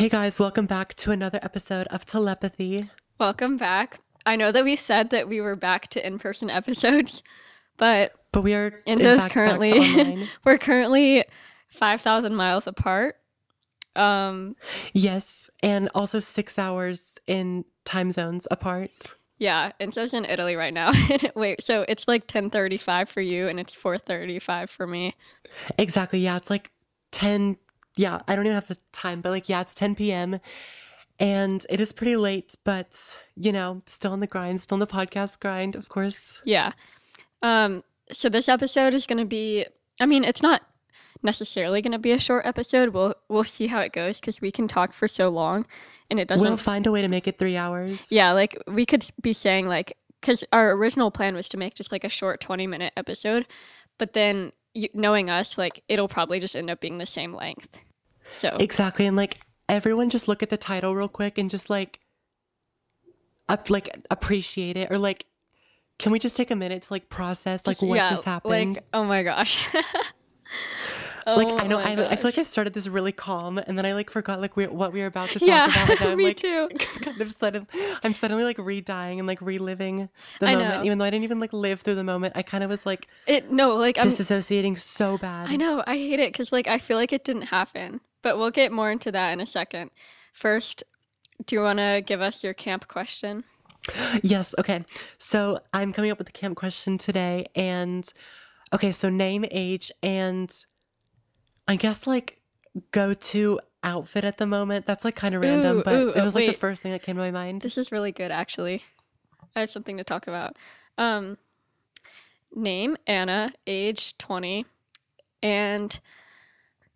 Hey guys, welcome back to another episode of Telepathy. Welcome back. I know that we said that we were back to in-person episodes, but But we are in Enzo's currently we're currently 5,000 miles apart. Um yes, and also six hours in time zones apart. yeah, Enzo's in Italy right now. Wait, so it's like 10:35 for you and it's 4:35 for me. Exactly. Yeah, it's like ten. Yeah, I don't even have the time, but like yeah, it's ten p.m. and it is pretty late. But you know, still on the grind, still on the podcast grind, of course. Yeah. Um so this episode is going to be I mean, it's not necessarily going to be a short episode. We'll we'll see how it goes cuz we can talk for so long and it doesn't We'll find a way to make it three hours. Yeah, like we could be saying like because our original plan was to make just like a short twenty minute episode, but then you, knowing us, like it'll probably just end up being the same length. So Exactly. And like everyone just look at the title real quick and just like up like appreciate it or like can we just take a minute to like process like what yeah, just happened? Like oh my gosh. like Oh I know I, I feel like I started this really calm and then I like forgot like we, what we were about to talk Yeah, about. And I'm me like too. kind of sudden I'm suddenly like re-dying and like reliving the I moment know. even though I didn't even like live through the moment. I kind of was like it no like I'm. disassociating so bad. I know I hate it because like I feel like it didn't happen, but we'll get more into that in a second. First, do you want to give us your camp question? Yes. Okay. So I'm coming up with the camp question today. And okay, so name, age, and I guess like go to outfit at the moment. That's like kind of random, Ooh, but ooh, it was like the first thing that came to my mind. This is really good, actually. I have something to talk about. Um, name Anna, age 20. And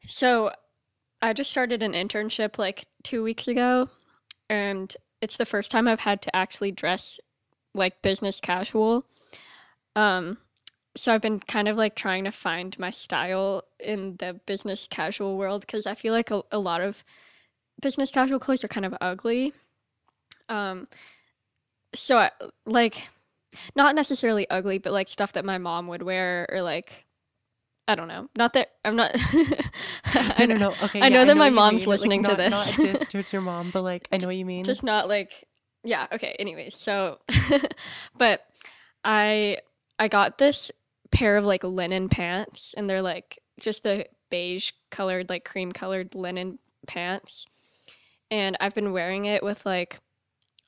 so I just started an internship like two weeks ago. And it's the first time I've had to actually dress like business casual. Um, so I've been kind of like trying to find my style in the business casual world because I feel like a, a lot of business casual clothes are kind of ugly. Um, so I, like, not necessarily ugly, but like stuff that my mom would wear, or like, I don't know. Not that I'm not. I don't know, no. Okay. I yeah, know that what my mom's mean. Like, listening to not- this. Not towards your mom, but like I know what you mean. just not like, yeah. Okay. Anyways, so, but I I got this pair of like linen pants, and they're like just the beige colored, like cream colored linen pants, and I've been wearing it with like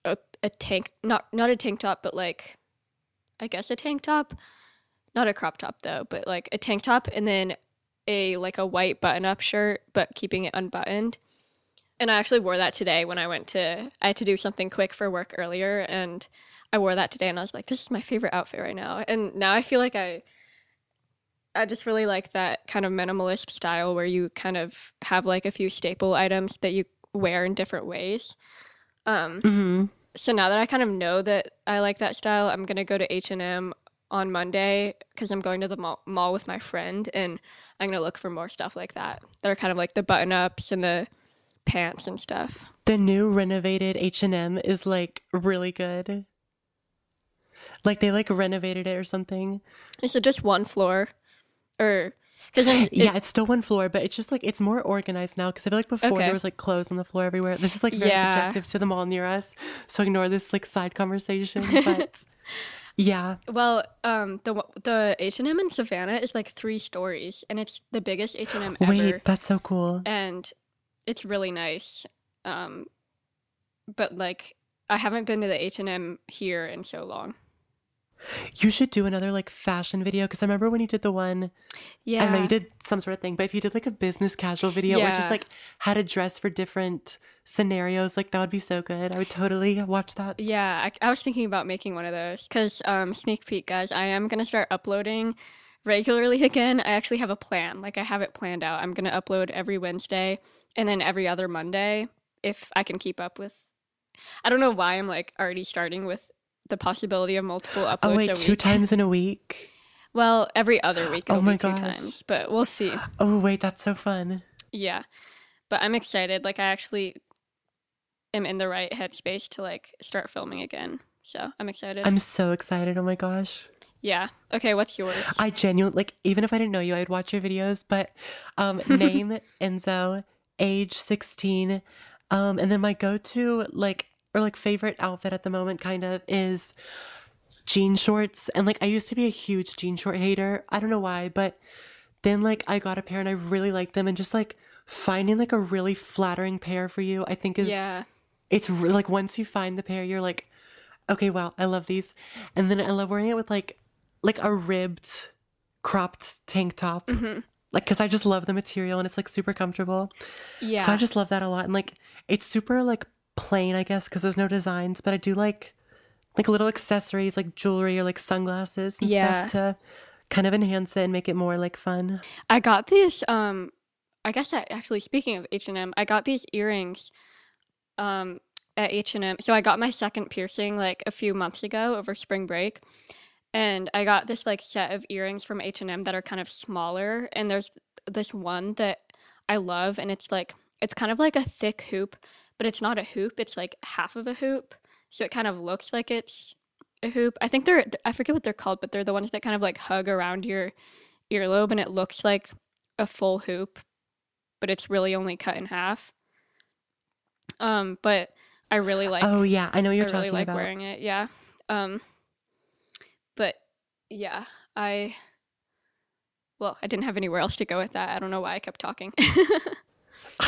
a, a tank, not not a tank top, but like I guess a tank top, not a crop top though, but like a tank top, and then a like a white button up shirt, but keeping it unbuttoned. And I actually wore that today when I went to I had to do something quick for work earlier and I wore that today and I was like, this is my favorite outfit right now. And now I feel like I I just really like that kind of minimalist style where you kind of have like a few staple items that you wear in different ways. Um hmm so now that I kind of know that I like that style, I'm gonna go to H and M on Monday because I'm going to the mall, mall with my friend, and I'm gonna look for more stuff like that. That are kind of like the button ups and the pants and stuff. The new renovated H and M is like really good. Like they like renovated it or something. Is it just one floor, or because it, yeah, it's still one floor, but it's just like it's more organized now. Because I feel like before Okay. there was like clothes on the floor everywhere. This is like very Yeah. subjective to the mall near us, so ignore this like side conversation. But yeah, well, um, the the H and M in Savannah is like three stories, and it's the biggest H and M ever. wait, that's so cool. and it's really nice. Um, but like I haven't been to the H and M here in so long. You should do another like fashion video because I remember when you did the one. Yeah, I don't know you did some sort of thing, but if you did like a business casual video or just like how to dress for different scenarios, like that would be so good. I would totally watch that. Yeah, I, I was thinking about making one of those because um, sneak peek, guys. I am gonna start uploading regularly again. I actually have a plan. Like I have it planned out. I'm gonna upload every Wednesday and then every other Monday if I can keep up with. I don't know why I'm like already starting with the possibility of multiple uploads Oh wait, two times in a week. Well, every other week Oh it'll my be two gosh. times, but we'll see. Oh wait, that's so fun. Yeah. But I'm excited. Like I actually am in the right headspace to like start filming again. So I'm excited. I'm so excited. Oh my gosh. yeah. Okay, what's yours? I genuinely like even if I didn't know you, I'd watch your videos. But um name Enzo, age 16, Um, and then my go-to like or like favorite outfit at the moment kind of is jean shorts. And like I used to be a huge jean short hater. I don't know why, but then like I got a pair and I really like them and just like finding like a really flattering pair for you, I think is Yeah. It's re- like once you find the pair, you're like, okay, wow, I love these. And then I love wearing it with like like a ribbed cropped tank top. Mm-hmm. Like, cause I just love the material and it's like super comfortable. Yeah. So I just love that a lot. And like, it's super like plain, I guess, because there's no designs, but I do like like little accessories like jewelry or like sunglasses and Yeah. stuff to kind of enhance it and make it more like fun. I got these um I guess I, actually speaking of H&M, I got these earrings um at H&M. So I got my second piercing like a few months ago over spring break. And I got this like set of earrings from H&M that are kind of smaller and there's this one that I love and it's like it's kind of like a thick hoop, but it's not a hoop, it's like half of a hoop. So it kind of looks like it's a hoop. I think they're I forget what they're called, but they're the ones that kind of like hug around your earlobe and it looks like a full hoop, but it's really only cut in half. Um, but I really like oh yeah, I know what I you're really talking like about. wearing it. Yeah. Um, but yeah, I well, I didn't have anywhere else to go with that. I don't know why I kept talking.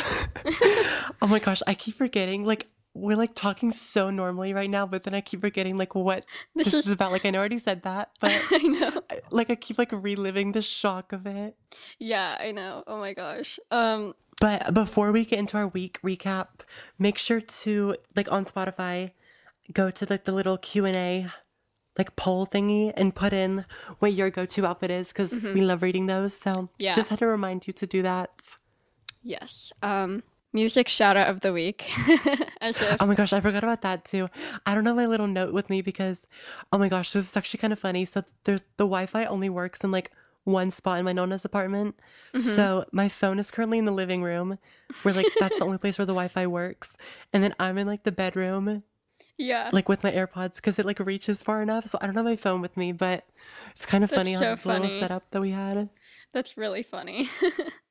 oh my gosh, I keep forgetting. Like we're like talking so normally right now, but then I keep forgetting like what This this, is- is about. Like I know I already said that, but I know. I- like I keep like reliving the shock of it. Yeah, I know. Oh my gosh. Um, But before we get into our week recap, make sure to like on Spotify, go to like the little Q and A, like poll thingy, and put in what your go-to outfit is because we love reading those. So Mm-hmm. Yeah. just had to remind you to do that. yes. Um, music shout out of the week. As if Oh my gosh, I forgot about that too. I don't have my little note with me because, oh my gosh, this is actually kind of funny. So there's the Wi-Fi only works in like one spot in my Nona's apartment. Mm-hmm. So my phone is currently in the living room, where like that's the only place where the Wi-Fi works, and then I'm in like the bedroom, yeah. like with my AirPods because it like reaches far enough. So I don't have my phone with me, but it's kind of That's funny so how the little setup that we had. That's really funny.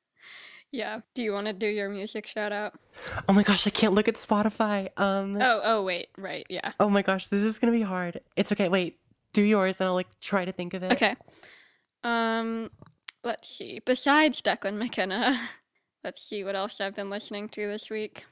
yeah. Do you want to do your music shout out? Oh my gosh, I can't look at Spotify. Um. Oh, oh wait, right, yeah. Oh my gosh, this is gonna be hard. It's okay. Wait, do yours, and I'll like try to think of it. Okay. Um, let's see. Besides Declan McKenna, let's see what else I've been listening to this week.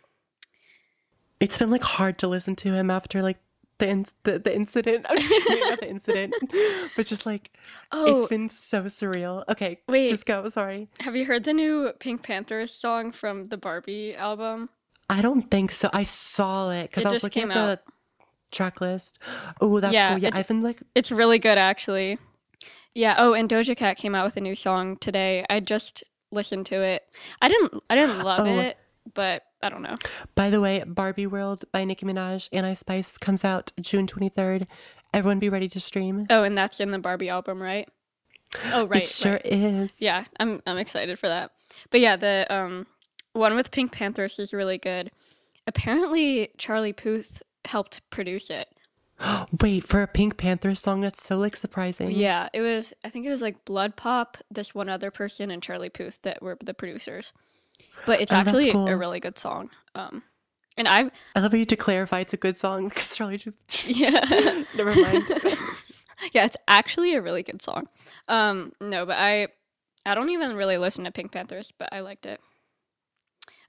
it's been like hard to listen to him after like the in- the, the incident. I'm just kidding, not the incident, but just like Oh, it's been so surreal. Okay, Wait. just go. Sorry, have you heard the new PinkPantheress song from the Barbie album? I don't think so. I saw it because I was looking at the track list. Oh, that's Yeah, cool. Yeah, I've been like, It's really good, actually. Yeah. Oh, and Doja Cat came out with a new song today. I just listened to it. I didn't. I didn't love Oh. it, but I don't know. by the way, Barbie World by Nicki Minaj and Ice Spice comes out June 23rd. Everyone be ready to stream. Oh, and that's in the Barbie album, right? Oh, right. it sure right. is. Yeah, I'm I'm excited for that. But yeah, the um one with PinkPantheress is really good. Apparently, Charlie Puth helped produce it. Wait for a Pink Panther song. That's so like surprising. Yeah, it was. I think it was like BloodPop, this one other person, and Charlie Puth that were the producers. But it's Oh, actually cool. a really good song. Um, and I've I love how you to clarify it's a good song because Charlie just yeah never mind. yeah, it's actually a really good song. Um, no, but I I don't even really listen to PinkPantheress, but I liked it.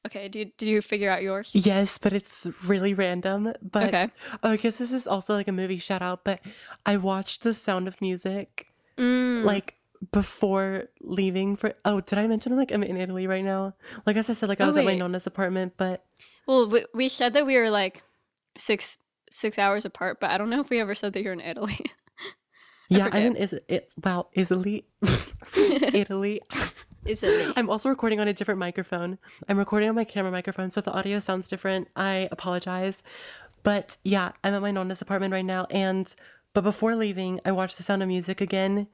Okay, did did you figure out yours? Yes, but it's really random. But Okay. oh, I guess this is also like a movie shout out. But I watched The Sound of Music Mm, like before leaving for. Oh, did I mention like I'm in Italy right now? Like as I said, like I Oh, was at my nonna's apartment, but well, we, we said that we were like six six hours apart, but I don't know if we ever said that you're in Italy. yeah. I'm in is it wow Italy, Italy. Is it? I'm also recording on a different microphone. I'm recording on my camera microphone, so if the audio sounds different, I apologize. But yeah, I'm at my nonna's apartment right now, and but before leaving, I watched The Sound of Music again,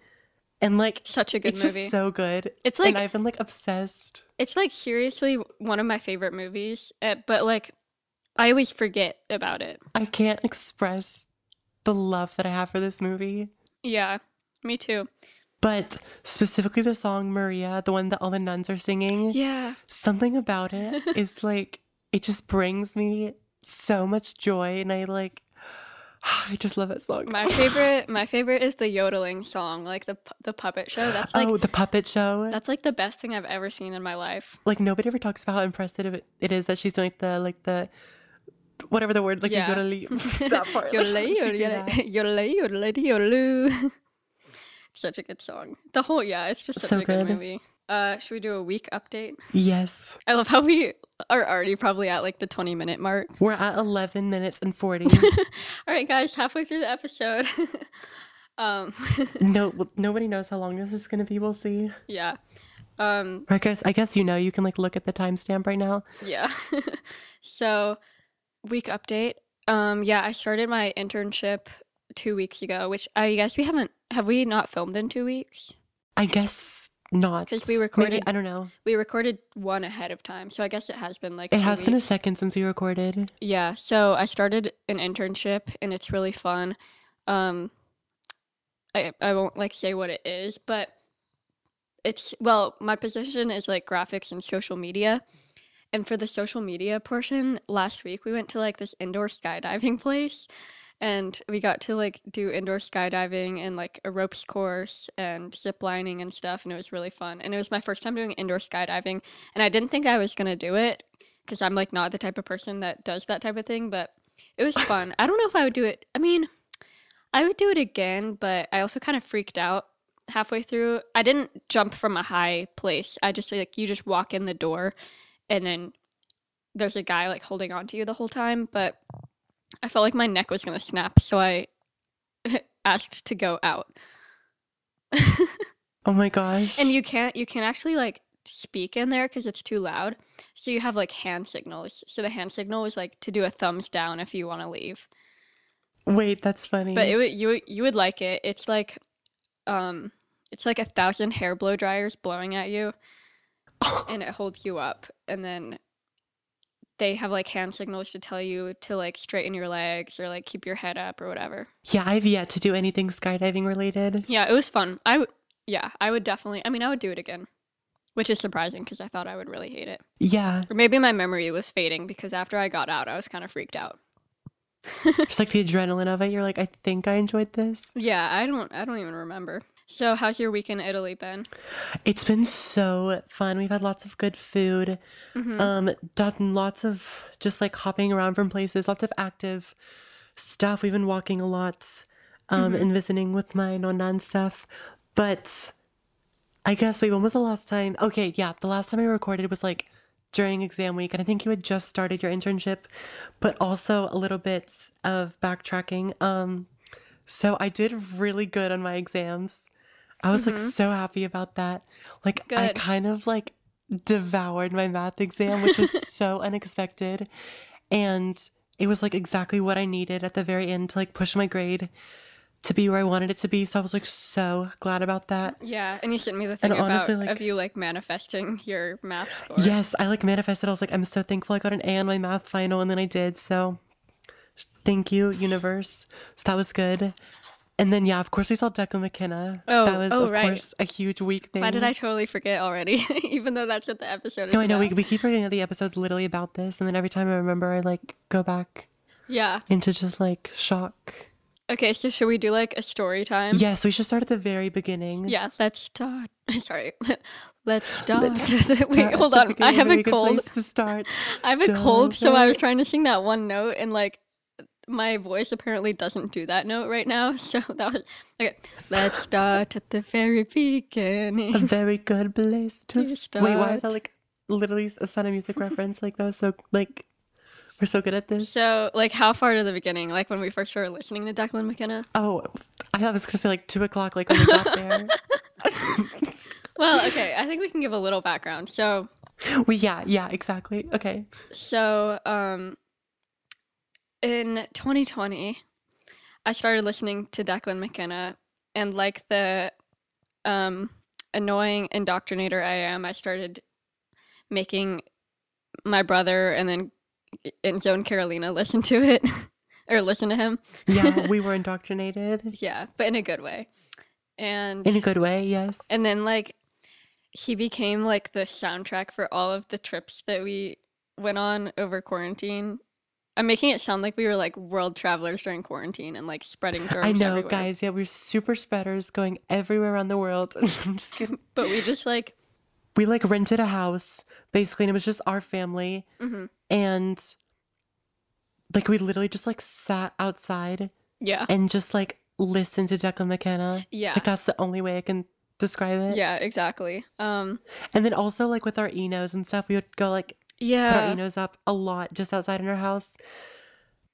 and like Such a good it's movie. so good. It's like- and I've been like obsessed. It's like seriously one of my favorite movies, uh, but like I always forget about it. I can't express the love that I have for this movie. Yeah, me too. But specifically the song Maria, the one that all the nuns are singing, Yeah, something about it is like it just brings me so much joy and I like I just love that song. My favorite, my favorite is the yodeling song, like the the puppet show. That's like oh, the puppet show. that's like the best thing I've ever seen in my life. like nobody ever talks about how impressive it, it is that she's doing like the like the whatever the word like Yeah. the yodely that part. like, Yodelay, she do Such a good song. The whole yeah, it's just such So a good, good. movie. Uh, should we do a week update? Yes, I love how we are already probably at like the twenty minute mark. we're at eleven minutes and forty. All right, guys, halfway through the episode. um, no, nobody knows how long this is gonna be. We'll see. yeah, um, I guess I guess you know you can like look at the timestamp right now. yeah. so, week update. Um, yeah, I started my internship two weeks ago, which I guess we haven't. Have we not filmed in two weeks? I guess not. Because we Maybe- recorded- I don't know. We recorded one ahead of time, so I guess it has been like. It has been a second since we recorded. Yeah, so I started an internship and it's really fun. Um I I won't like say what it is, but it's well, my position is like graphics and social media. And for the social media portion, last week we went to like this indoor skydiving place and we got to like do indoor skydiving and like a ropes course and zip lining and stuff and it was really fun. And it was my first time doing indoor skydiving and I didn't think I was going to do it because I'm like not the type of person that does that type of thing, but it was fun. I don't know if I would do it. I mean, I would do it again, but I also kind of freaked out halfway through. I didn't jump from a high place. I just like you just walk in the door and then there's a guy like holding on to you the whole time, but I felt like my neck was going to snap, so I asked to go out. Oh my gosh. And you can't you can't actually like speak in there because it's too loud. So you have like hand signals. So the hand signal was like to do a thumbs down if you want to leave. wait, that's funny. But it you would- you would like it. It's like um it's like a thousand hair blow dryers blowing at you and it holds you up and then they have like hand signals to tell you to like straighten your legs or like keep your head up or whatever. yeah, I've yet to do anything skydiving related. Yeah, it was fun. I w- yeah, I would definitely. I mean, I would do it again. Which is surprising because I thought I would really hate it. Yeah, Or maybe my memory was fading because after I got out, I was kind of freaked out. just like the adrenaline of it. You're like, I think I enjoyed this. Yeah, I don't I don't even remember. So, how's your week in Italy been? It's been so fun. We've had lots of good food. Mm-hmm. Um, done lots of just like hopping around from places, lots of active stuff. We've been walking a lot, um, Mm-hmm. and visiting with my nonna and stuff. But I guess wait, when was the last time? Okay, yeah, the last time I recorded was like during exam week, and I think you had just started your internship, but also a little bit of backtracking. Um, so I did really good on my exams. I was like so happy about that. Like I Mm-hmm. Kind of like devoured my math exam, which was so unexpected. And it was like exactly what I needed at the very end to like push my grade to be where I wanted it to be. So I was like so glad about that. Yeah, and you sent me the thing And about honestly, like- of you like manifesting your math score. Yes, I like manifested. I was like, I'm so thankful I got an A on my math final, and then I did. So thank you, universe. So that was good. And then yeah, of course we saw Declan McKenna. Oh, that was oh, of right. course a huge week thing. Why did I totally forget already? Even though that's what the episode is No, I know we, about. we keep forgetting that the episode's literally about this, and then every time I remember, I like go back Yeah. into just like shock. Okay, so should we do like a story time? Yes, we should start at the very beginning. Yeah, let's start. Sorry. Let's start. Start Wait, hold on. I have a cold. to start. I have a cold, so I Don't was trying to sing that one note, and like my voice apparently doesn't do that note right now. So that was okay. Let's start at the very beginning. a very good place to To s- Wait, why is that like literally a Sound of Music reference? Like that was so like we're so good at this. So, like, how far to the beginning? Like when we first started listening to Declan McKenna? Oh, I thought it was gonna say like two o'clock, like when we got there. Well, okay. I think we can give a little background. So, we yeah, yeah, exactly. Okay. So, um, in 2020, I started listening to Declan McKenna, and like the um, annoying indoctrinator I am, I started making my brother and then Enzo and Carolina listen to it or listen to him. Yeah, we were indoctrinated Yeah, but in a good way. And in a good way. Yes. and then like he became like the soundtrack for all of the trips that we went on over quarantine. I'm making it sound like we were like world travelers during quarantine and like spreading germs. I know, everywhere. guys. Yeah, we're super spreaders going everywhere around the world. I'm just kidding. But we just like We like rented a house basically, and it was just our family. Mhm. And like we literally just like sat outside yeah. and just like listened to Declan McKenna. Yeah. Like that's the only way I can describe it. Yeah, exactly. Um And then also like with our ENOs and stuff, we would go like put our yeah. ENOs up a lot just outside in our house.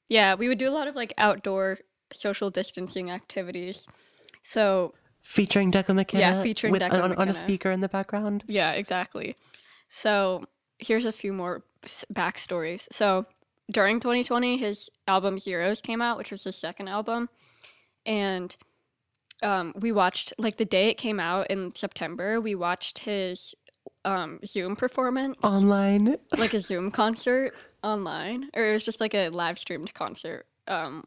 Yeah, we would do a lot of like outdoor social distancing activities. So, Featuring Declan McKenna. Yeah, featuring with, Declan on, on a speaker in the background. yeah, exactly. So, here's a few more backstories. So, during 2020, his album Zeros came out, which was his second album. And um, we watched, like, the day it came out in September, we watched his um, Zoom performance. Online. like a Zoom concert online, or it was just like a live streamed concert. Um,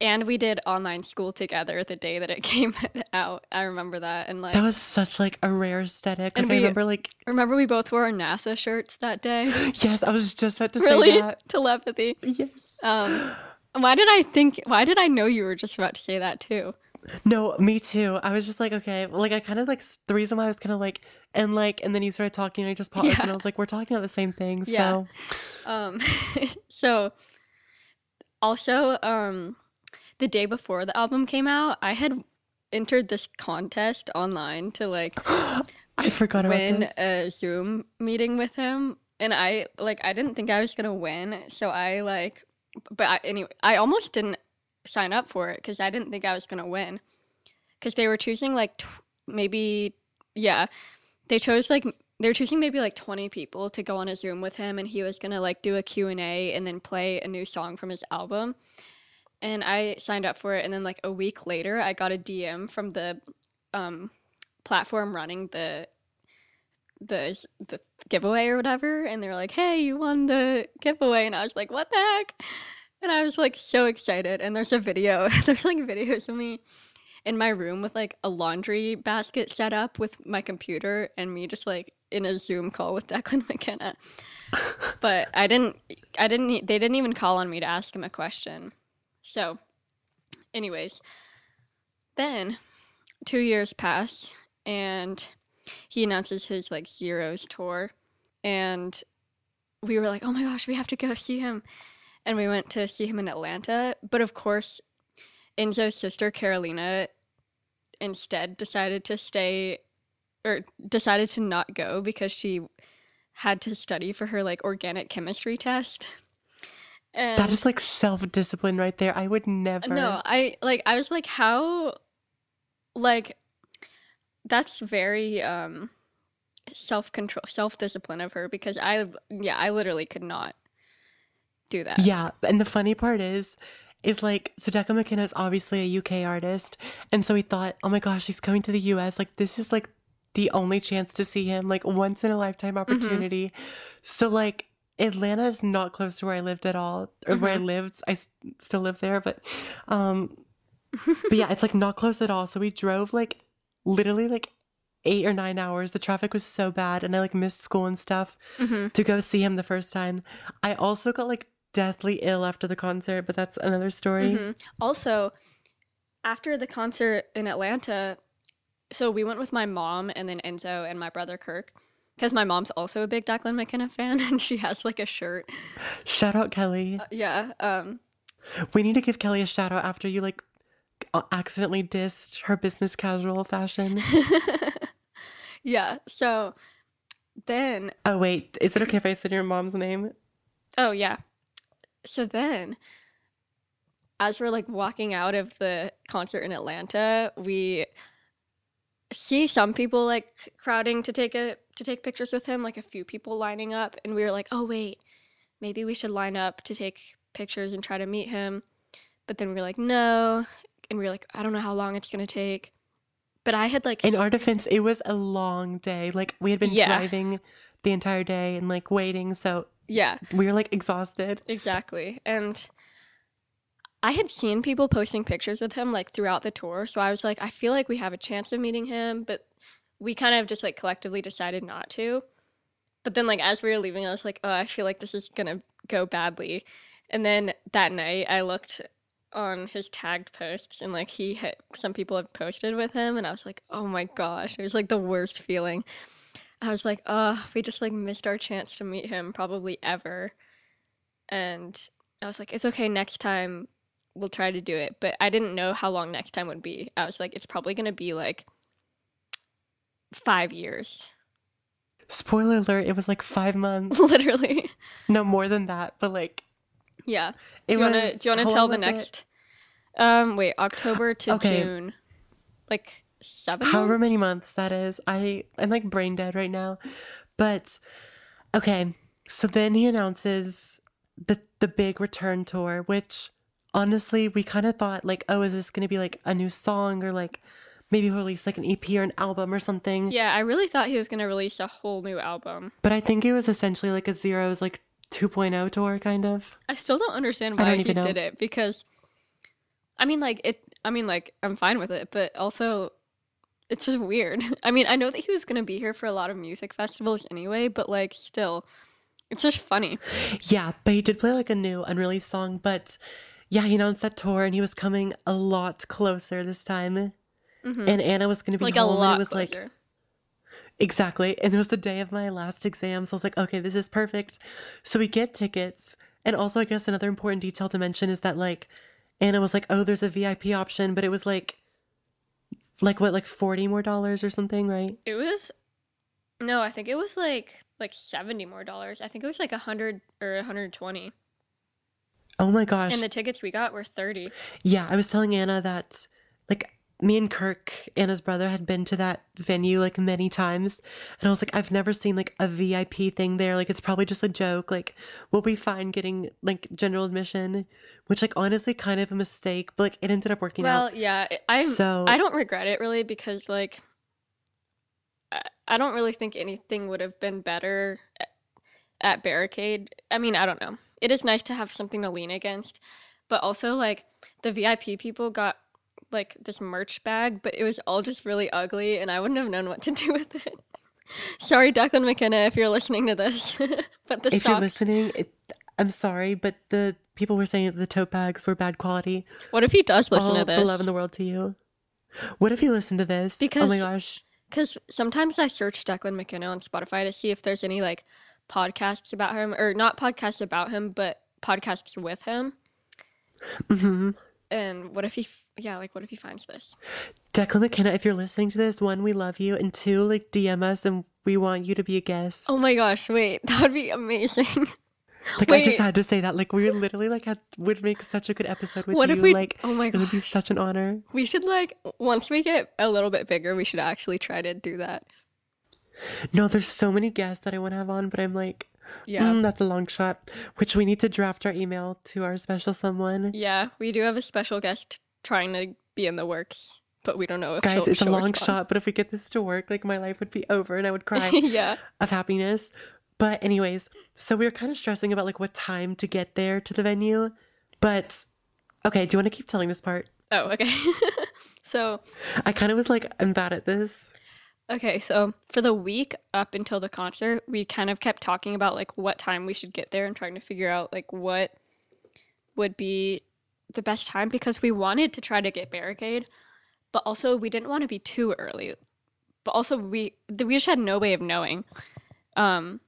and we did online school together the day that it came out. I remember that, and like, That was such like a rare aesthetic. Like And I remember like remember we both wore our NASA shirts that day. yes, I was just about to say that. telepathy. Yes. Um, why did I think? Why did I know you were just about to say that too? No, me too. I was just like, okay, like I kind of like the reason why I was kind of like and like and then you started talking and I just paused Yeah. and I was like, we're talking about the same thing. Yeah. So Um, so also, um, the day before the album came out, I had entered this contest online to like I forgot about win a Zoom meeting with him, and I like I didn't think I was gonna win, so I like, but I, anyway, I almost didn't sign up for it because I didn't think I was gonna win, because they were choosing like tw- maybe yeah, they chose like they were choosing maybe like 20 people to go on a zoom with him and he was gonna like do a q&a and then play a new song from his album. And i signed up for it and then like a week later i got a dm from the um, platform running the the the giveaway or whatever and they were like hey you won the giveaway. And i was like what the heck and i was like so excited and there's a video there's like videos of me in my room with like a laundry basket set up with my computer and me just like in a Zoom call with Declan McKenna. but I didn't I didn't they didn't even call on me to ask him a question. So anyways, then 2 years pass and he announces his like Zeros tour and we were like, "Oh my gosh, we have to go see him." And we went to see him in Atlanta, but of course Enzo's sister Carolina instead decided to stay or decided to not go because she had to study for her like organic chemistry test. And That is like self discipline right there. I would never. no, I like I was like how like that's very um self-control self-discipline of her because I yeah, I literally could not do that. Yeah, and the funny part is, is like so Declan McKenna is obviously a UK artist, and so we thought, oh my gosh, he's coming to the US. Like this is like the only chance to see him, like once in a lifetime opportunity. So like Atlanta is not close to where I lived at all, or where I lived. I s- still live there, but um, but yeah, it's like not close at all. So we drove like literally like eight or nine hours. The traffic was so bad, and I like missed school and stuff Mhm. to go see him the first time. I also got like deathly ill after the concert, but that's another story. Mhm. Also, after the concert in Atlanta, so we went with my mom and then Enzo and my brother Kirk. Because my mom's also a big Declan McKenna fan and she has like a shirt. Shout out Kelly. Yeah. Um, We need to give Kelly a shout out after you like accidentally dissed her business casual fashion. yeah. So then, oh wait, is it okay if I say your mom's name? oh, yeah. So then, as we're like walking out of the concert in Atlanta, we see some people like crowding to take a to take pictures with him, like a few people lining up, and we were like, "Oh wait, maybe we should line up to take pictures and try to meet him." But then we were like, "No," and we were like, "I don't know how long it's gonna take." But I had like In our defense, it was a long day. Like we had been Yeah. driving the entire day and like waiting, so yeah, we were like exhausted. exactly, and. I had seen people posting pictures with him like throughout the tour, so I was like, I feel like we have a chance of meeting him, but we kind of just like collectively decided not to. but then like as we were leaving, I was like, oh, I feel like this is gonna go badly. And then that night, I looked on his tagged posts and like he had some people had posted with him and I was like, "Oh my gosh, it was like the worst feeling." I was like, oh, we just like missed our chance to meet him probably ever." And I was like, "It's okay, next time we'll try to do it." But I didn't know how long next time would be. I was like, "It's probably going to be like 5 years." Spoiler alert, it was like five months. Literally. no more than that, but like Yeah. it do you want to do you want to tell the was it? next um wait, October to Okay. June. Like 7 however many months? months that is. I I'm like brain dead right now. But okay, so then he announces the the big return tour, which honestly we kind of thought like, oh, is this gonna be like a new song or like maybe he'll release like an EP or an album or something? Yeah, I really thought he was to release a whole new album. But I think it was essentially like a Zeros like 2.0 tour kind of. I still don't understand why don't he did it because I mean like it I mean like I'm fine with it, but also it's just weird. I mean, I know that he was going to be here for a lot of music festivals anyway, but like still it's just funny. Yeah, but he did play like a new unreleased song. But yeah, he announced that tour and he was coming a lot closer this time. And Anna was going to be Mm-hmm. Like a home, and lot it was closer. like exactly, and it was the day of my last exam, so I was like, okay, this is perfect. So we get tickets, and also I guess another important detail to mention is that like Anna was like, oh, there's a VIP option, but it was like, like what, like forty more dollars or something, right? It was no, I think it was like like 70 more dollars. I think it was like 100 or 120. Oh my gosh, And the tickets we got were 30. Yeah, I was telling Anna that me and Kirk, Anna's brother, had been to that venue like many times. And I was like, I've never seen like a VIP thing there. Like it's probably just a joke. Like we'll be fine getting like general admission, which like honestly kind of a mistake, but like it ended up working Well, out. Well, yeah, I- So- I don't regret it really because like I, I don't really think anything would have been better at, at Barricade. I mean, I don't know. It is nice to have something to lean against, but also like the VIP people got like this merch bag, but it was all just really ugly and I wouldn't have known what to do with it. Sorry, Declan McKenna, if you're listening to this. but the If you're listening, it, I'm sorry, but the people were saying that the tote bags were bad quality. What if he does listen All to the love in the world to you. What if you listen to this? Because, oh my gosh. Because sometimes I search Declan McKenna on Spotify to see if there's any like podcasts about him, or not podcasts about him, but podcasts with him. hmm And what if he, f- yeah, like what if he finds this? Declan McKenna, if you're listening to this, one, we love you, and two, like DM us and we want you to be a guest. Oh my gosh, wait, that would be amazing. like I just had to say that. Like we literally like had would make such a good episode with What you. if we- like oh my it would be such an honor. we should like, once we get a little bit bigger, we should actually try to do that. No, there's so many guests that I want to have on, but I'm like, Yeah. mm, that's a long shot. Which we need to draft our email to our special someone. Yeah, we do have a special guest trying to be in the works, but we don't know if Guys, it's a long respond. shot, but if we get this to work, like my life would be over and I would cry. yeah. of happiness. But anyways, so we were kind of stressing about like what time to get there to the venue. But okay, do you want to keep telling this part? Oh, okay. so I kind of was like, I'm bad at this. Okay, so for the week up until the concert, we kind of kept talking about like what time we should get there and trying to figure out like what would be the best time because we wanted to try to get barricade, but also we didn't want to be too early. But also we we just had no way of knowing. Um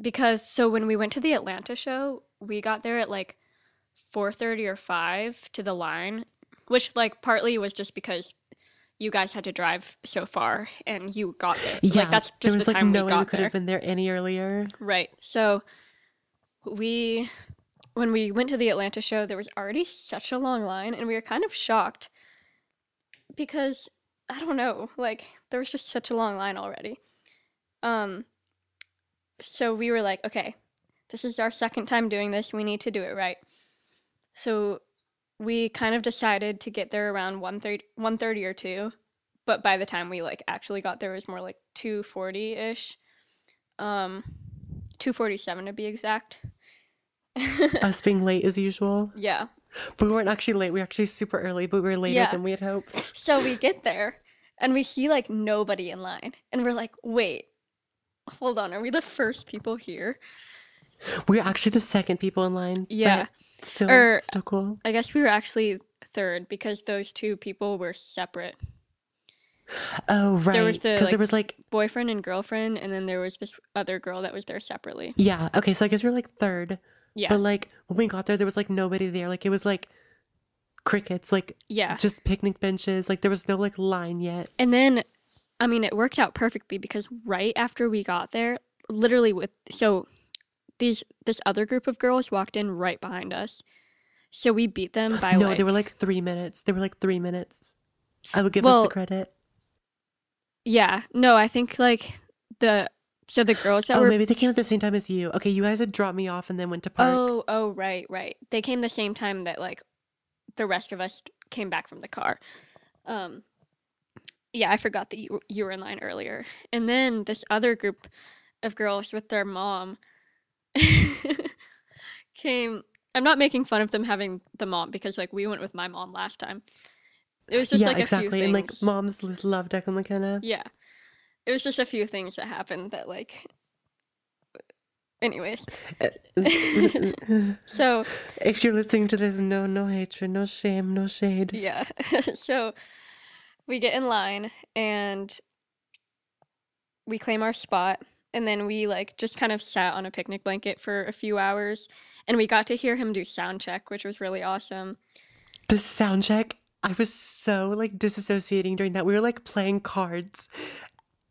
because so when we went to the Atlanta show, we got there at like 4:30 or 5 to the line, which like partly was just because you guys had to drive so far and you got there. Yeah, like that's there just was the like time no we we could have been there any earlier. Right. So we when we went to the Atlanta show, there was already such a long line and we were kind of shocked because I don't know, like there was just such a long line already. Um so we were like, okay, this is our second time doing this. We need to do it right. So we kind of decided to get there around 1:30 1:30 or 2, but by the time we like actually got there it was more like 2:40ish. Um 2:47 to be exact. Us being late as usual. yeah. But we weren't actually late. We were actually super early, but we were later Yeah. than we had hoped. So we get there and we see like nobody in line and we're like, "Wait. hold on, are we the first people here? We're actually the second people in line. Yeah. Still, Or- still cool. I guess we were actually third because those two people were separate. Oh, right. there was the, Because like- there was like, Boyfriend and girlfriend, and then there was this other girl that was there separately. yeah. Okay. So I guess we're like third. Yeah. But like when we got there, there was like nobody there. Like it was like crickets, like yeah. just picnic benches. Like there was no like line yet. And then, I mean, it worked out perfectly because right after we got there, literally with so these this other group of girls walked in right behind us, so we beat them by no, like they were like three minutes. They were like three minutes. I would give us the credit. yeah no I think like the so the girls that Oh, were maybe they came at the same time as you. Okay, you guys had dropped me off and then went to park. oh oh right right they came the same time that like the rest of us came back from the car. Um, yeah, I forgot that you you were in line earlier, and then this other group of girls with their mom came. I'm not making fun of them having the mom because like we went with my mom last time. It was just yeah, like a exactly. few things. And like moms love Declan McKenna. Yeah. It was just a few things that happened that like anyways. So if you're listening to this, no, no hatred, no shame, no shade. yeah. so we get in line and we claim our spot and then we like just kind of sat on a picnic blanket for a few hours and we got to hear him do sound check, which was really awesome. The sound check, I was so like disassociating during that. We were like playing cards.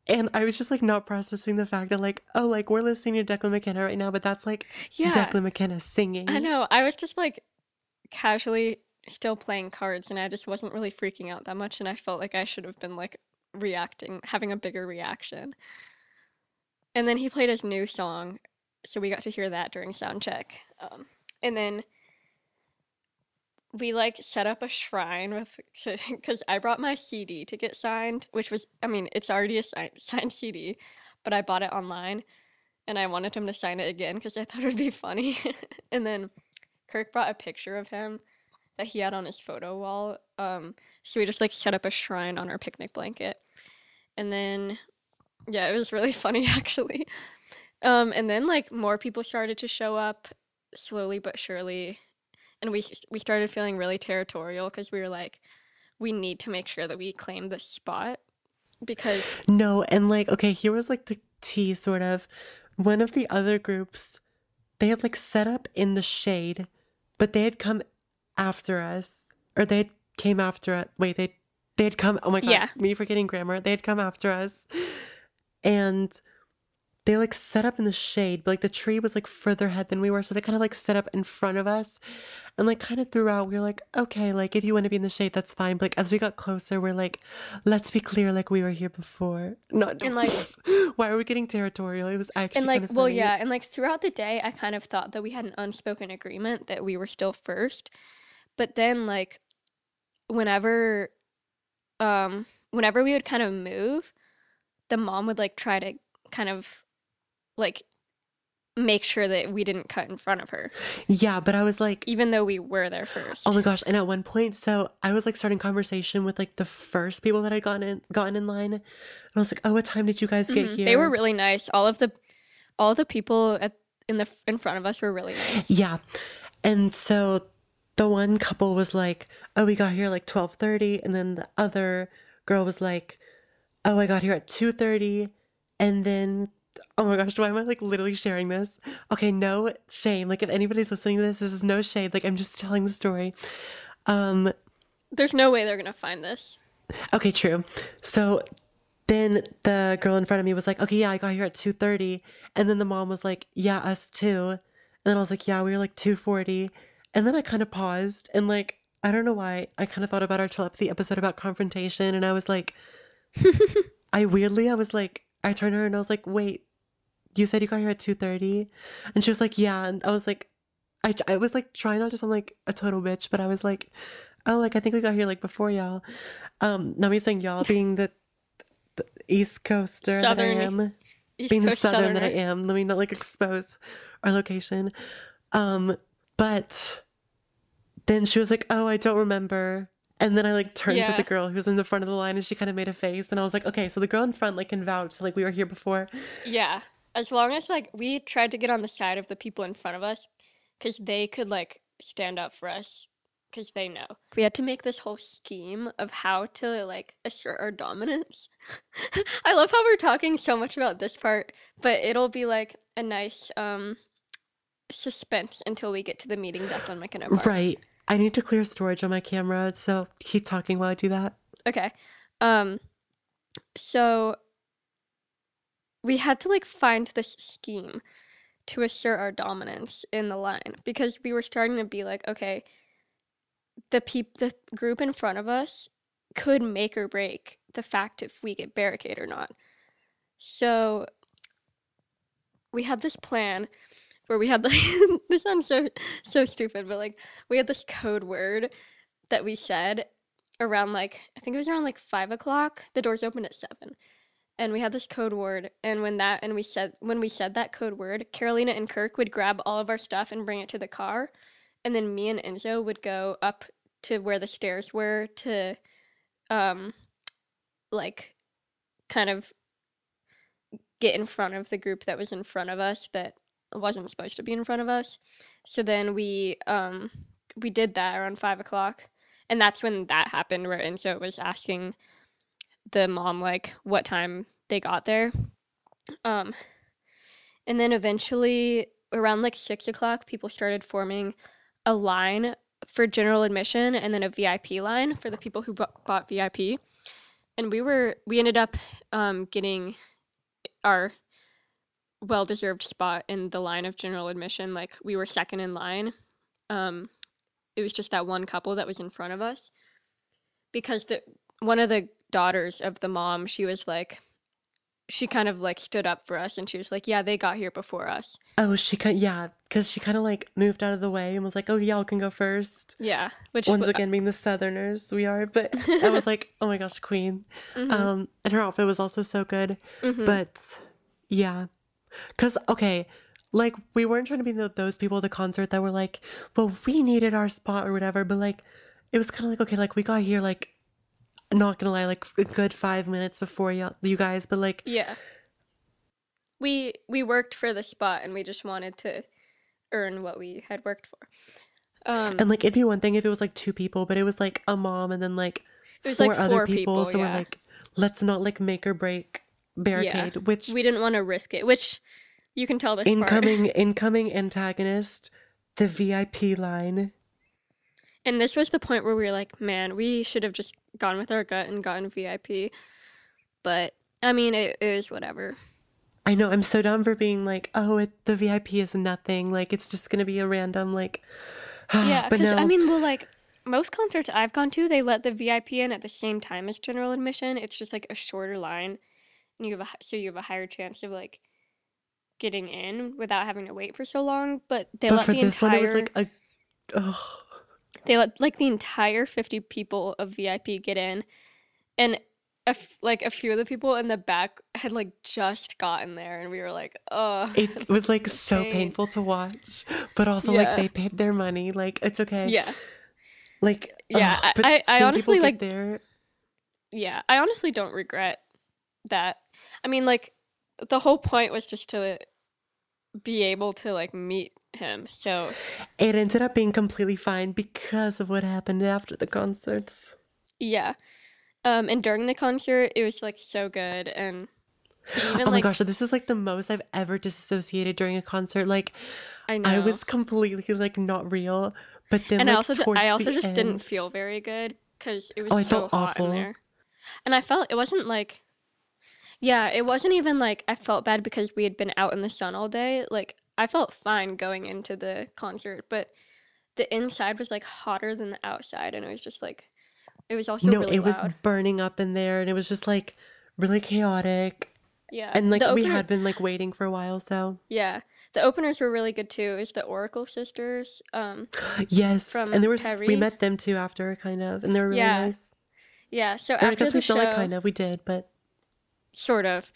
And I was just like not processing the fact that like, oh, like we're listening to Declan McKenna right now, but that's like Yeah. Declan McKenna singing. I know. I was just like casually still playing cards and I just wasn't really freaking out that much and I felt like I should have been like reacting, having a bigger reaction. And then he played his new song, so we got to hear that during sound check. Um, and then we like set up a shrine with because I brought my CD to get signed, which was I mean it's already a signed, CD, but I bought it online, and I wanted him to sign it again because I thought it would be funny. and then Kirk brought a picture of him that he had on his photo wall. Um, so we just like set up a shrine on our picnic blanket, and then yeah, it was really funny actually. Um, and then like more people started to show up slowly but surely, and we we started feeling really territorial because we were like, we need to make sure that we claim this spot because No, and like, okay, here was like the tea sort of. One of the other groups, they had like set up in the shade, but they had come after us, or they had came after us. Wait, they they had come. Oh my god, Yeah. me forgetting grammar. They had come after us, and they like set up in the shade, but like the tree was like further ahead than we were, so they kind of like set up in front of us, and like kind of throughout we were like, okay, like if you want to be in the shade, that's fine. But like as we got closer, we're like, let's be clear, like we were here before. Not And, like- why are we getting territorial? It was actually and like kinda well yeah and like throughout the day i kind of thought that we had an unspoken agreement that we were still first but then like whenever um whenever we would kind of move the mom would like try to kind of like make sure that we didn't cut in front of her yeah, but I was like, even though we were there first oh my gosh! And at one point, so I was like starting conversation with like the first people that had gotten in, gotten in line, and I was like, oh, what time did you guys get Mhm. here? they were really nice all of the all the people at in the in front of us were really nice Yeah. And so the one couple was like, "Oh, we got here like 12:30." And then the other girl was like, "Oh, I got here at 2:30." And then oh my gosh, why am I like literally sharing this? Okay, no shame. Like if anybody's listening to this, this is no shade. Like I'm just telling the story. Um there's no way they're gonna find this Okay, true. So then the girl in front of me was like, "Okay, yeah, I got here at 2:30." And then the mom was like, "Yeah, us too." And then I was like, "Yeah, we were like 2:40." And then I kind of paused and like I don't know why I kind of thought about our telepathy episode about confrontation and I was like I weirdly I was like I turned to her and I was like, "Wait, you said you got here at 2:30?" And she was like, "Yeah." And I was like I I was like trying not to sound like a total bitch, but I was like, "Oh, like I think we got here like before y'all." Um, me saying y'all being the, the East Coaster Southern that I am, East being the Coast Southern that I am. Let me not like expose our location. Um, but then she was like, "Oh, I don't remember." And then I like turned to the girl who was in the front of the line and she kind of made a face. And I was like, okay, so the girl in front like can vouch, like we were here before. Yeah. As long as like we tried to get on the side of the people in front of us cuz they could like stand up for us cuz they know. We had to make this whole scheme of how to like assert our dominance. I love how we're talking so much about this part, but it'll be like a nice um suspense until we get to the meeting Declan McKenna part. Right. I need to clear storage on my camera. So keep talking while I do that. Okay. Um so we had to like find this scheme to assert our dominance in the line because we were starting to be like, okay, the peop the group in front of us could make or break the fact if we get barricade or not. So we had this plan where we had like this sounds so so stupid, but like we had this code word that we said around like I think it was around like five o'clock. The doors opened at seven, and we had this code word. And when that and we said when we said that code word, Carolina and Kirk would grab all of our stuff and bring it to the car, and then me and Enzo would go up to where the stairs were to, um, like, kind of get in front of the group that was in front of us that wasn't supposed to be in front of us. So then we um we did that around five o'clock and that's when that happened where Enzo was asking the mom like what time they got there. Um and then eventually around like six o'clock people started forming a line for general admission and then a vip line for the people who bu- bought vip and we were we ended up um getting our well-deserved spot in the line of general admission like we were second in line um it was just that one couple that was in front of us because the one of the daughters of the mom she was like she kind of like stood up for us and she was like yeah they got here before us Oh, she kind yeah, because she kind of like moved out of the way and was like, oh, y'all can go first. yeah which Once w- again, being the Southerners we are, but I was like, oh my gosh, queen. Mhm, Um, and her outfit was also so good. mhm. But yeah, because okay, like we weren't trying to be the, those people at the concert that were like, well, we needed our spot or whatever. But like, it was kind of like okay, like we got here like, not gonna lie, like a good five minutes before you, you guys. But like, yeah we we worked for the spot and we just wanted to earn what we had worked for um and like it'd be one thing if it was like two people, but it was like a mom and then like It was, four like, other people. people, so we're like, let's not like make or break barricade. Which we didn't want to risk it which you can tell this incoming incoming antagonist, the VIP line. And this was the point where we were like, man, we should have just gone with our gut and gotten VIP. But I mean, it, was whatever. I know I'm so down for being like, oh, it, the VIP is nothing. Like it's just gonna be a random like. yeah, because no. I mean, well, like most concerts I've gone to, they let the VIP in at the same time as general admission. It's just like a shorter line, and you have a so you have a higher chance of like getting in without having to wait for so long. But they but let for the this entire one, it was like a. Oh, they let like the entire 50 people of VIP get in and a f- like a few of the people in the back had like just gotten there and we were like oh it was like so pain. painful to watch, but also Yeah. like they paid their money. Like it's okay. yeah Like Yeah, ugh, I- I- I honestly, like- there. yeah i honestly don't regret that i mean like the whole point was just to be able to like meet him so It ended up being completely fine because of what happened after the concerts. yeah um and during the concert it was like so good and even oh my like gosh, so this is like the most I've ever disassociated during a concert. Like i know I was completely like not real, but then and I also ju- I also just didn't feel very good because it was Oh, I so felt hot awful. in there, and I felt it wasn't like, yeah, it wasn't even like I felt bad because we had been out in the sun all day. Like I felt fine going into the concert, but the inside was like hotter than the outside, and it was just like, it was also no, really it was burning up in there, and it was just like really chaotic. Yeah, And like the we had been like waiting for a while, so yeah. The openers were really good too. Is the Oracle sisters? Um, yes. From and there was Perry? we met them too after, kind of, and they were really Yeah, nice. yeah. So Or I after guess the we show, felt like kind of we did, but sort of.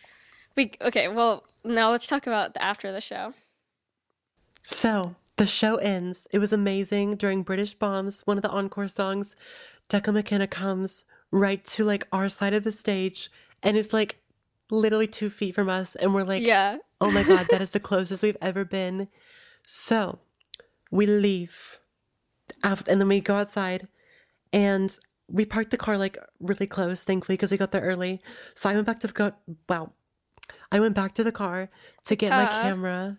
We okay. Well, now let's talk about the after the show. So the show ends. It was amazing during British Bombs. One of the encore songs, Declan McKenna comes right to like our side of the stage and it's like literally two feet from us. And we're like, yeah. oh my God, that is the closest we've ever been. So we leave after, and then we go outside and we parked the car like really close, thankfully, because we got there early. So I went back to the car. Wow. I went back to the car to get my camera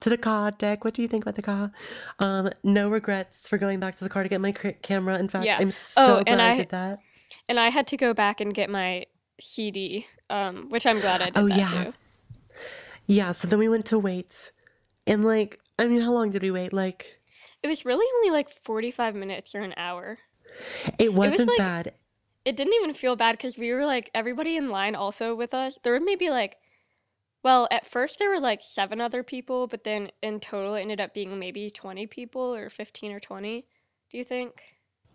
to the car deck. What do you think about the car? Um, no regrets for going back to the car to get my camera. In fact, Yeah. I'm so Oh, glad I, I- did that. And I had to go back and get my CD, um, which I'm glad I did Oh, yeah. too. Yeah. So then we went to wait, and like, I mean, how long did we wait? Like, It was really only like 45 minutes or an hour. It wasn't like- bad. It didn't even feel bad because we were like everybody in line also with us. There were maybe like, well, at first there were like seven other people, but then in total it ended up being maybe 20 people or 15 or 20. Do you think?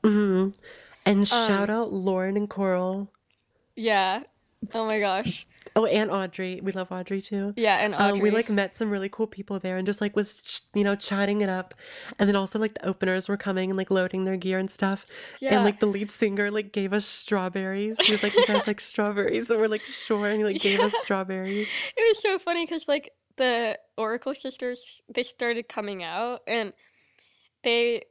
hmm And Um, shout out Lauren and Coral. Yeah. Oh my gosh. Oh, and Audrey. We love Audrey too. Yeah, and Audrey. Um, we like met some really cool people there and just like was ch- you know chatting it up, and then also like the openers were coming and like loading their gear and stuff. Yeah. And like the lead singer like gave us strawberries. He was like, "You guys like strawberries?" And we're like, "Sure." And he like gave us strawberries. It was so funny because like the Oracle sisters, they started coming out and they,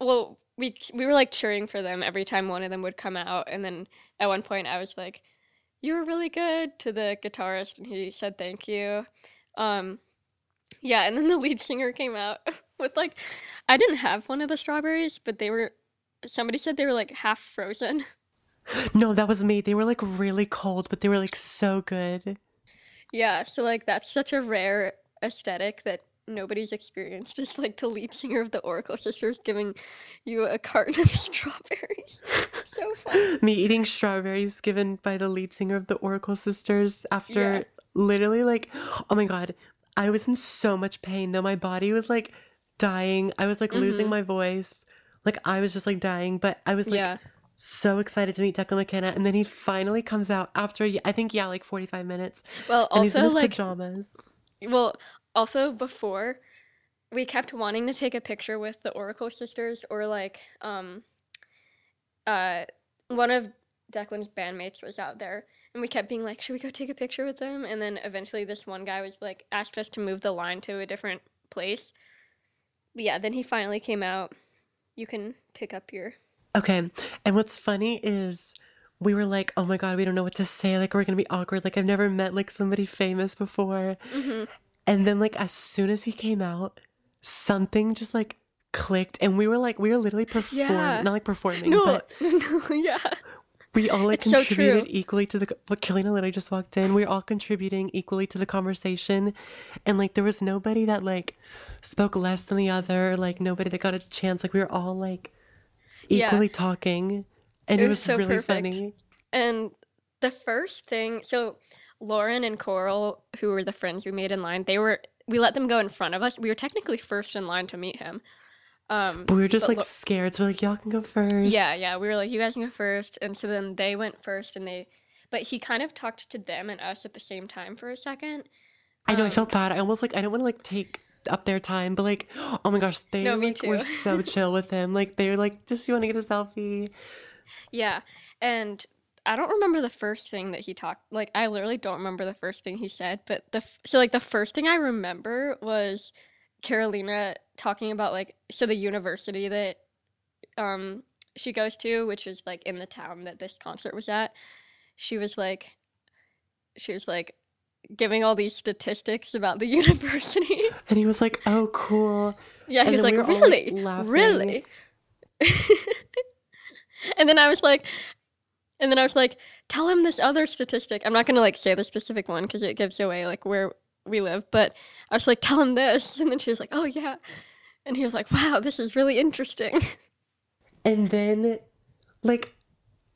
well, we we were like cheering for them every time one of them would come out, and then at one point I was like, "You were really good" to the guitarist, and he said thank you. Um, yeah, and then the lead singer came out with like, I didn't have one of the strawberries, but they were. Somebody said they were like half frozen. No, that was me. They were like really cold, but they were like so good. Yeah, so like that's such a rare aesthetic that nobody's experienced. Is like the lead singer of the Oracle Sisters giving you a carton of strawberries. So fun. Me eating strawberries given by the lead singer of the Oracle Sisters after Yeah. literally like, oh my god, I was in so much pain though. My body was like dying. I was like losing Mhm. my voice. Like I was just like dying, but I was like yeah, so excited to meet Declan McKenna, and then he finally comes out after I think yeah, like forty five minutes, well, and he's in also his like, pajamas. well, also before we kept wanting to take a picture with the Oracle Sisters or like um, uh, one of Declan's bandmates was out there. And we kept being like, should we go take a picture with them? And then eventually this one guy was like, asked us to move the line to a different place. But yeah, then he finally came out. You can pick up your. Okay, and what's funny is. We were like, oh my God, we don't know what to say. Like, we're gonna be awkward. Like, I've never met like somebody famous before. hmm And then like as soon as he came out, something just like clicked and we were like we were literally performing Yeah. not like performing, No, yeah. we all like It's contributed true. equally to the but Kalina literally just walked in. We were all contributing equally to the conversation. And like there was nobody that like spoke less than the other, like nobody that got a chance. Like we were all like Yeah. equally talking. And It it, was was, so really perfect. funny. And the first thing, so Lauren and Coral, who were the friends we made in line, they were we let them go in front of us. We were technically first in line to meet him. Um, But we were just like Lo- scared. So we're like, y'all can go first. yeah, yeah, we were like, you guys can go first, and so then they went first, and they, but he kind of talked to them and us at the same time for a second. I know. I Um, felt bad. I almost like I don't want to like take up their time, but like, oh my gosh, they No, me like, were so chill with him. Like they were like, just you want to get a selfie. Yeah, and I don't remember the first thing that he talked. Like, I literally don't remember the first thing he said. But the f- so like the first thing I remember was Carolina talking about like so the university that um she goes to, which is like in the town that this concert was at. She was like, she was like giving all these statistics about the university. And he was like, oh, cool. Yeah, he And was like, we were all, like, really? Really? and then I was like, and then I was like, tell him this other statistic. I'm not gonna like say the specific one because it gives away like where we live, but I was like, tell him this. And then she was like, oh yeah. And he was like, wow, this is really interesting. And then, like,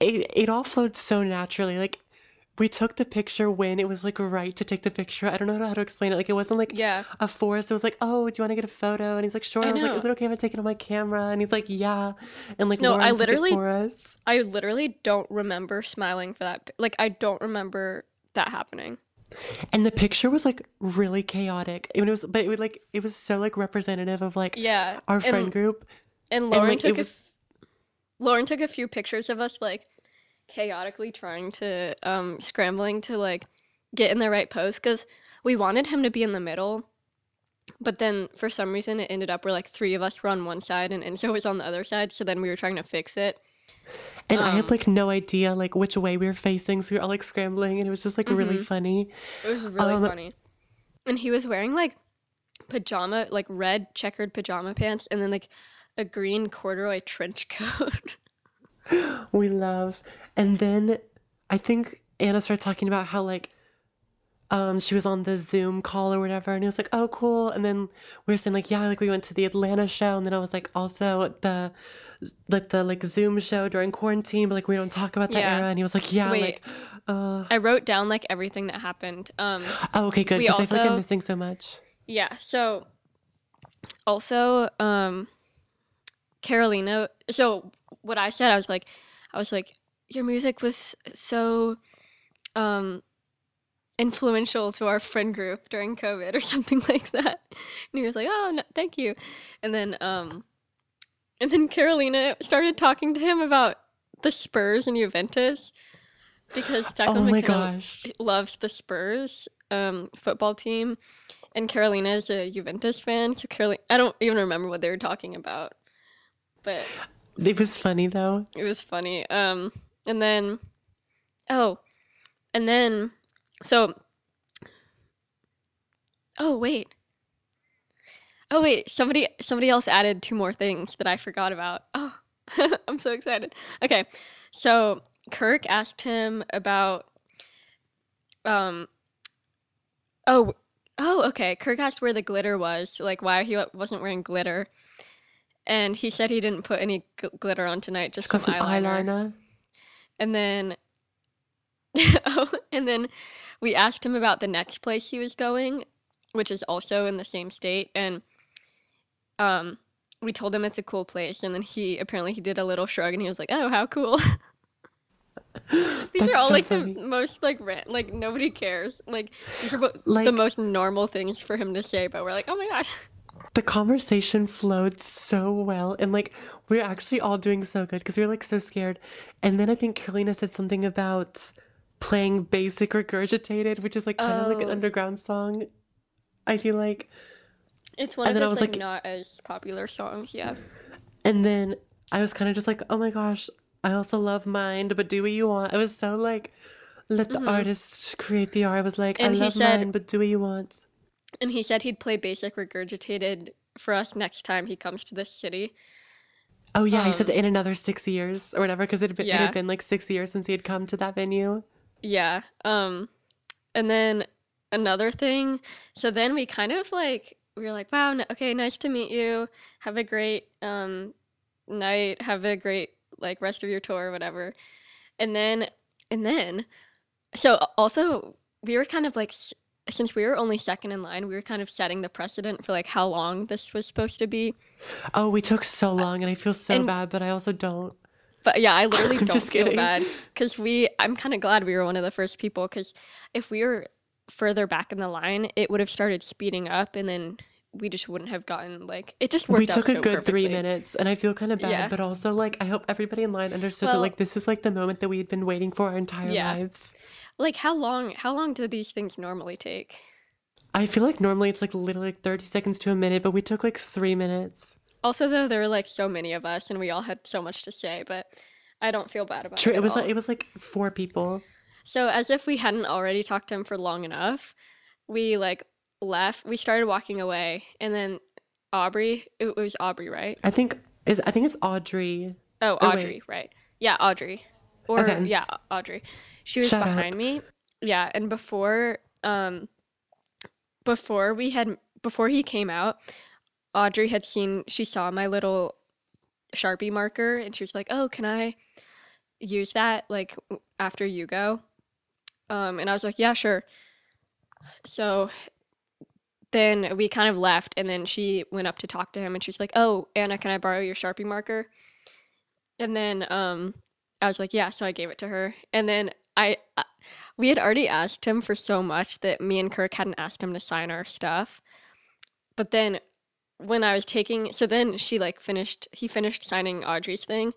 it, it all flowed so naturally. Like, we took the picture when it was like right to take the picture. I don't know how to explain it. Like, it wasn't like yeah. a force. It was like, oh, do you want to get a photo? And he's like, sure. I I, was like, is it okay if I take it on my camera? And he's like, yeah. And like, No, I Lauren it literally- for us. I literally don't remember smiling for that. Like, I don't remember that happening. And the picture was like really chaotic. It was, but it was like it was so like representative of like Yeah. our friend group. and And Lauren like took it a was Lauren took a few pictures of us like chaotically trying to um scrambling to like get in the right pose because we wanted him to be in the middle. But then for some reason it ended up where like three of us were on one side and Enzo was on the other side. So then we were trying to fix it. And I Um, had like no idea like which way we were facing, so we were all like scrambling, and it was just like really Mm-hmm. funny. It was really Um, funny. And he was wearing like pajama, like red checkered pajama pants, and then like a green corduroy trench coat. We love. And then I think Anna started talking about how like um she was on the Zoom call or whatever, and he was like, oh cool. And then we were saying like, yeah, like we went to the Atlanta show, and then I was like, also the like the like Zoom show during quarantine, but like we don't talk about that Yeah. era. And he was like, yeah, Wait. like uh I wrote down like everything that happened. Um, oh okay, good. Because I feel like I'm missing so much. yeah. So also, um, Carolina. So what I said, I was like, I was like, your music was so, um, influential to our friend group during COVID or something like that. And he was like, oh, no, thank you. And then, um, and then Carolina started talking to him about the Spurs and Juventus because Declan Oh McKenna gosh. loves the Spurs um, football team, and Carolina is a Juventus fan. So Carolina, I don't even remember what they were talking about, but It was funny though. it was funny. Um, and then, oh, and then, so, oh wait, oh wait, somebody somebody else added two more things that I forgot about. Oh, I'm so excited. Okay, so Kirk asked him about, um, oh. Oh, okay. Kirk asked where the glitter was, like why he wasn't wearing glitter, and he said he didn't put any gl- glitter on tonight, just some some eyeliner. eyeliner. And then, oh, and then we asked him about the next place he was going, which is also in the same state, and um, we told him it's a cool place, and then he apparently he did a little shrug, and he was like, "Oh, how cool." These That's are all so like funny. the most like ran- like nobody cares. Like these are bo- Like- the most normal things for him to say, but we're like, oh my gosh. the conversation flowed so well and like we are actually all doing so good because we were like so scared and then i think carolina said something about playing basic regurgitated which is like kind of like an Oh. underground song i feel like It's one And of those like, like- not as popular songs. Yeah. and then i was kind of just like oh my gosh i also love mind but do what you want i was so like let the artist create the art i was like Mm-hmm. And i love said- mine but do what you want And he said he'd play basic regurgitated for us next time he comes to this city. oh yeah he said that in another six years or whatever because it, had been- Um, Yeah. been like six years since he had come to that venue Yeah. Um and then another thing, so then we kind of like we were like, "Wow, okay, nice to meet you. Have a great um night. Have a great like rest of your tour or whatever." And then and then so also we were kind of like since we were only second in line, we were kind of setting the precedent for like how long this was supposed to be. Oh, we took so long, and I feel so And- bad, but I also don't. But yeah, I literally don't just feel kidding. bad because we. I'm kind of glad we were one of the first people because if we were further back in the line, it would have started speeding up, and then we just wouldn't have gotten like it just worked We took a so good three minutes, and I feel kind of bad, Yeah. but also like I hope everybody in line understood that like this was like the moment that we had been waiting for our entire Yeah. lives. Like how long? How long do these things normally take? I feel like normally it's like literally like thirty seconds to a minute, but we took like three minutes. Also, though, there were like so many of us, and we all had so much to say, but I don't feel bad about True, it. True, it was all. like it was like four people. So as if we hadn't already talked to him for long enough, we like left. We started walking away, and then Aubrey. It was Aubrey, right? I think is I think it's Audrey. Oh, Oh. Audrey, right? Yeah, Audrey. Or Okay. yeah, Audrey. She was Shout out. behind me. Yeah, and before um before we had before he came out, Audrey had seen she saw my little Sharpie marker and she was like, "Oh, can I use that like after you go?" Um and I was like, "Yeah, sure." So then we kind of left and then she went up to talk to him and she's like, "Oh, Anna, can I borrow your Sharpie marker?" And then um I was like, "Yeah," so I gave it to her. And then I uh, we had already asked him for so much that me and Kirk hadn't asked him to sign our stuff. But then when I was taking so then she like finished he finished signing Audrey's thing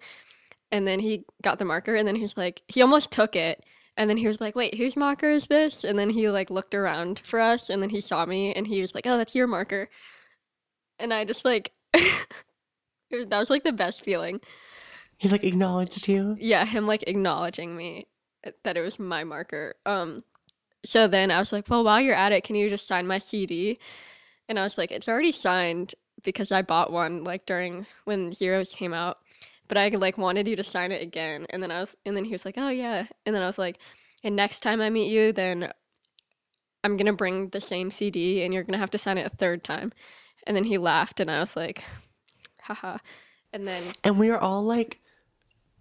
and then he got the marker and then he's like he almost took it and then he was like wait whose marker is this? And then he like looked around for us and then he saw me and he was like oh that's your marker. And i just like was- that was like the best feeling. He like acknowledged you. yeah him like acknowledging me uh, that it was my marker. Um so then i was like well while you're at it can you just sign my cd and i was like it's already signed because i bought one like during when zeros came out but i like wanted you to sign it again and then i was and then he was like oh yeah and then i was like and next time i meet you then i'm gonna bring the same cd and you're gonna have to sign it a third time and then he laughed and i was like haha and then And we were all like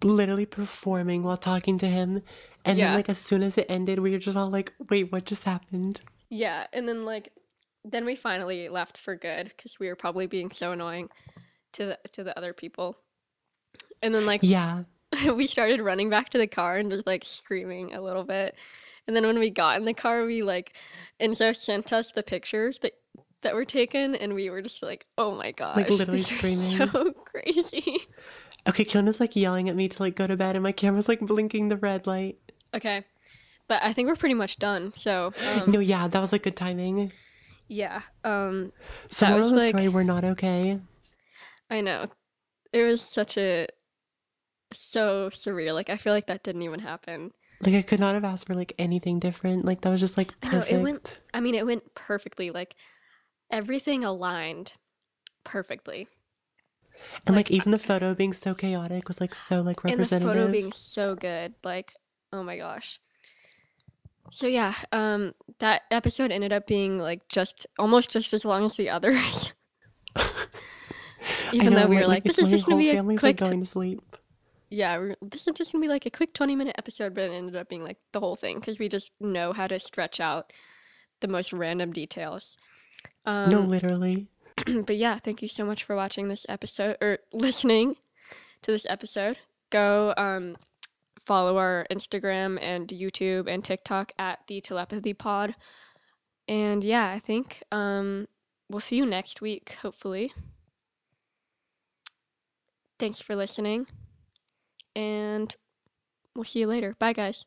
literally performing while talking to him. And Yeah. then like as soon as it ended, we were just all like, wait, what just happened? Yeah, and then like then we finally left for good because we were probably being so annoying to the to the other people. And then like Yeah. we started running back to the car and just like screaming a little bit. And then when we got in the car, we like and so sent us the pictures that that were taken, and we were just like, "Oh my gosh, like literally screaming. so crazy." Okay, Kiona's like yelling at me to like go to bed and my camera's like blinking the red light. Okay, but I think we're pretty much done. So um, No, yeah, that was like good timing. Yeah, um, So That was, like- story, we're not okay. I know. It was such a so surreal. Like I feel like that didn't even happen. Like I could not have asked for like anything different. Like that was just like I know, perfect. it went- I mean, it went perfectly. Like everything aligned perfectly. and like, like, even the photo being so chaotic was like so like representative. And the photo being so good. Like, oh my gosh. So yeah, um that episode ended up being like just almost just as long as the others. Even know, though we were like, this is just gonna be a quick like going to sleep. yeah, we're, this is just gonna be like a quick 20 minute episode, but it ended up being like the whole thing because we just know how to stretch out the most random details. Um, no, literally. but yeah, thank you so much for watching this episode or listening to this episode. Go um, follow our Instagram and YouTube and TikTok at the Telepathy Pod. And yeah, I think um, we'll see you next week, hopefully. Thanks for listening. And we'll see you later. Bye, guys.